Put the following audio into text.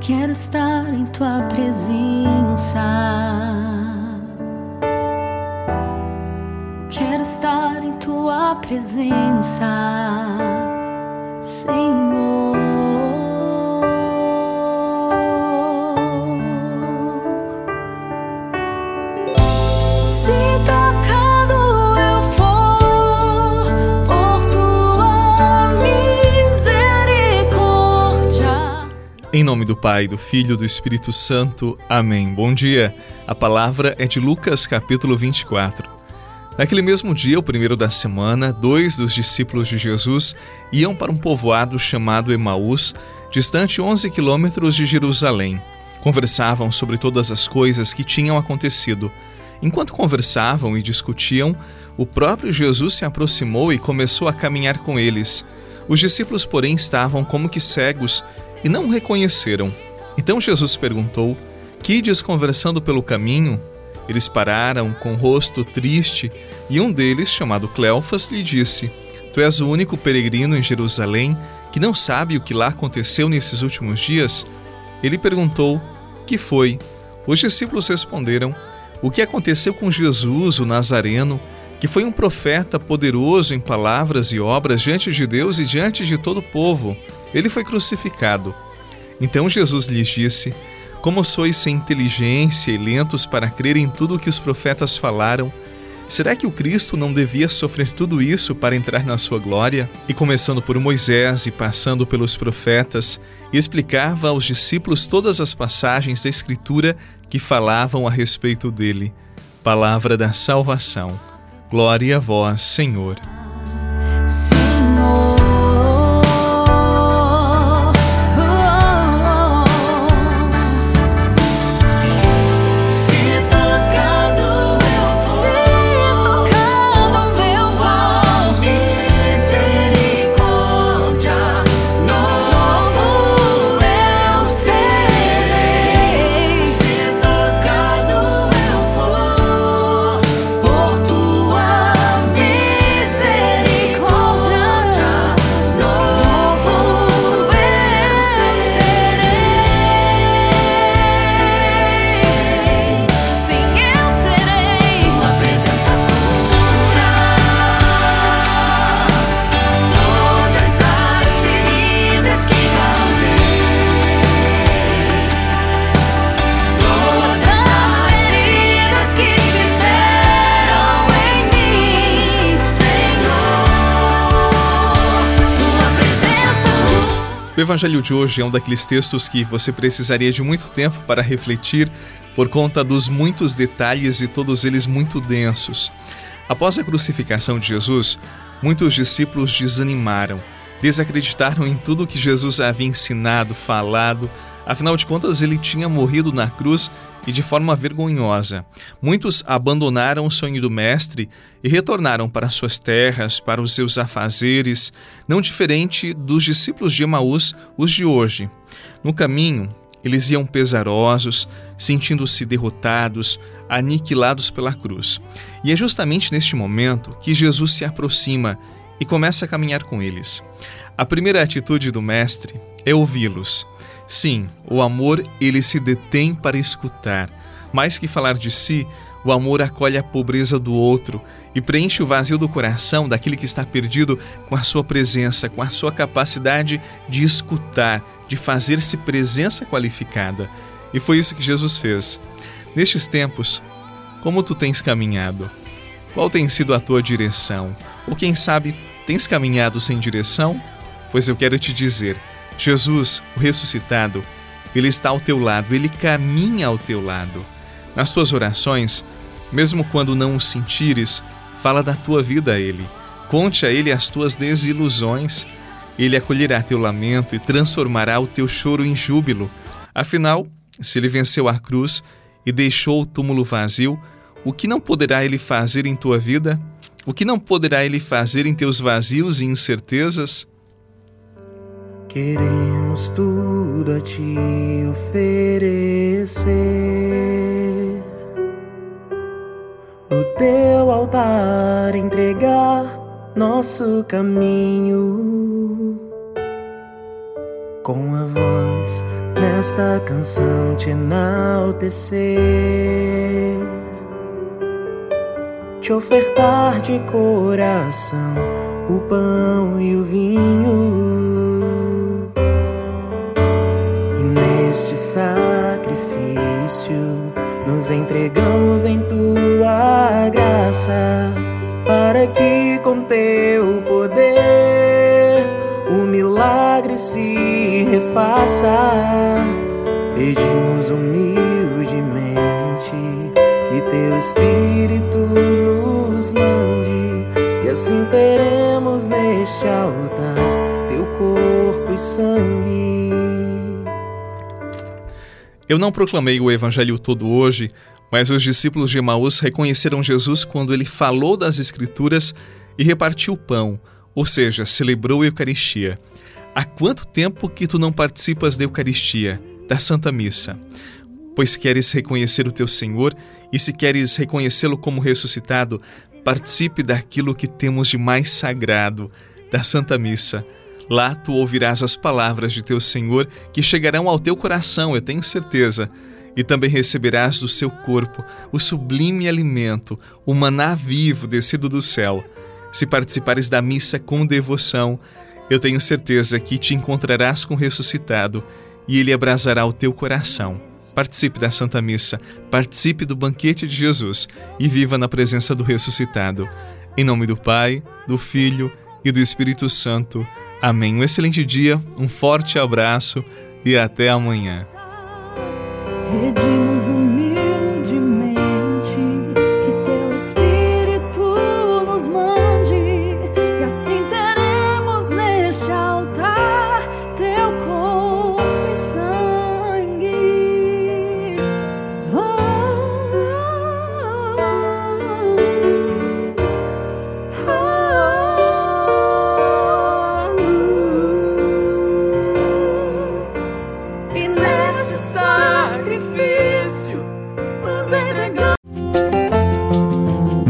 quero estar em tua presença. Quero estar em tua presença, Senhor. Em nome do Pai, do Filho e do Espírito Santo. Amém. Bom dia. A palavra é de Lucas, capítulo 24. Naquele mesmo dia, o primeiro da semana, dois dos discípulos de Jesus iam para um povoado chamado Emaús, distante 11 quilômetros de Jerusalém. Conversavam sobre todas as coisas que tinham acontecido. Enquanto conversavam e discutiam, o próprio Jesus se aproximou e começou a caminhar com eles. Os discípulos, porém, estavam como que cegos e não o reconheceram. Então Jesus perguntou: Quides conversando pelo caminho? Eles pararam com o rosto triste e um deles, chamado Cleofas, lhe disse: Tu és o único peregrino em Jerusalém que não sabe o que lá aconteceu nesses últimos dias? Ele perguntou: Que foi? Os discípulos responderam: O que aconteceu com Jesus, o Nazareno, que foi um profeta poderoso em palavras e obras diante de Deus e diante de todo o povo ele foi crucificado. Então Jesus lhes disse: Como sois sem inteligência e lentos para crer em tudo o que os profetas falaram? Será que o Cristo não devia sofrer tudo isso para entrar na sua glória? E começando por Moisés e passando pelos profetas, explicava aos discípulos todas as passagens da Escritura que falavam a respeito dele. Palavra da salvação. Glória a vós, Senhor. O Evangelho de hoje é um daqueles textos que você precisaria de muito tempo para refletir por conta dos muitos detalhes e todos eles muito densos. Após a crucificação de Jesus, muitos discípulos desanimaram, desacreditaram em tudo que Jesus havia ensinado, falado, afinal de contas ele tinha morrido na cruz e de forma vergonhosa. Muitos abandonaram o sonho do Mestre e retornaram para suas terras, para os seus afazeres, não diferente dos discípulos de Emaús, os de hoje. No caminho, eles iam pesarosos, sentindo-se derrotados, aniquilados pela cruz. E é justamente neste momento que Jesus se aproxima e começa a caminhar com eles. A primeira atitude do Mestre é ouvi-los. Sim, o amor ele se detém para escutar. Mais que falar de si, o amor acolhe a pobreza do outro e preenche o vazio do coração daquele que está perdido com a sua presença, com a sua capacidade de escutar, de fazer-se presença qualificada. E foi isso que Jesus fez. Nestes tempos, como tu tens caminhado? Qual tem sido a tua direção? Ou quem sabe, tens caminhado sem direção? Pois eu quero te dizer, Jesus, o ressuscitado, ele está ao teu lado, ele caminha ao teu lado. Nas tuas orações, mesmo quando não o sentires, fala da tua vida a ele. Conte a ele as tuas desilusões. Ele acolherá teu lamento e transformará o teu choro em júbilo. Afinal, se ele venceu a cruz e deixou o túmulo vazio, o que não poderá ele fazer em tua vida? O que não poderá ele fazer em teus vazios e incertezas? Queremos tudo a te oferecer. No teu altar entregar nosso caminho. com a voz nesta canção te enaltecer, te ofertar de coração o pão e o vinho, sacrifício nos entregamos em tua graça, para que com teu poder o milagre se refaça. Pedimos humildemente que teu Espírito nos mande, e assim teremos neste altar teu corpo e sangue. Eu não proclamei o evangelho todo hoje, mas os discípulos de Emaús reconheceram Jesus quando ele falou das Escrituras e repartiu o pão, ou seja, celebrou a Eucaristia. Há quanto tempo que tu não participas da Eucaristia, da Santa Missa? Pois queres reconhecer o teu Senhor e se queres reconhecê-lo como ressuscitado, participe daquilo que temos de mais sagrado, da Santa Missa. Lá tu ouvirás as palavras de teu Senhor que chegarão ao teu coração, eu tenho certeza. E também receberás do seu corpo o sublime alimento, o maná vivo descido do céu. Se participares da missa com devoção, eu tenho certeza que te encontrarás com o ressuscitado e ele abrasará o teu coração. Participe da Santa Missa, participe do banquete de Jesus e viva na presença do ressuscitado. Em nome do Pai, do Filho e do Espírito Santo. Amém. Um excelente dia, um forte abraço e até amanhã.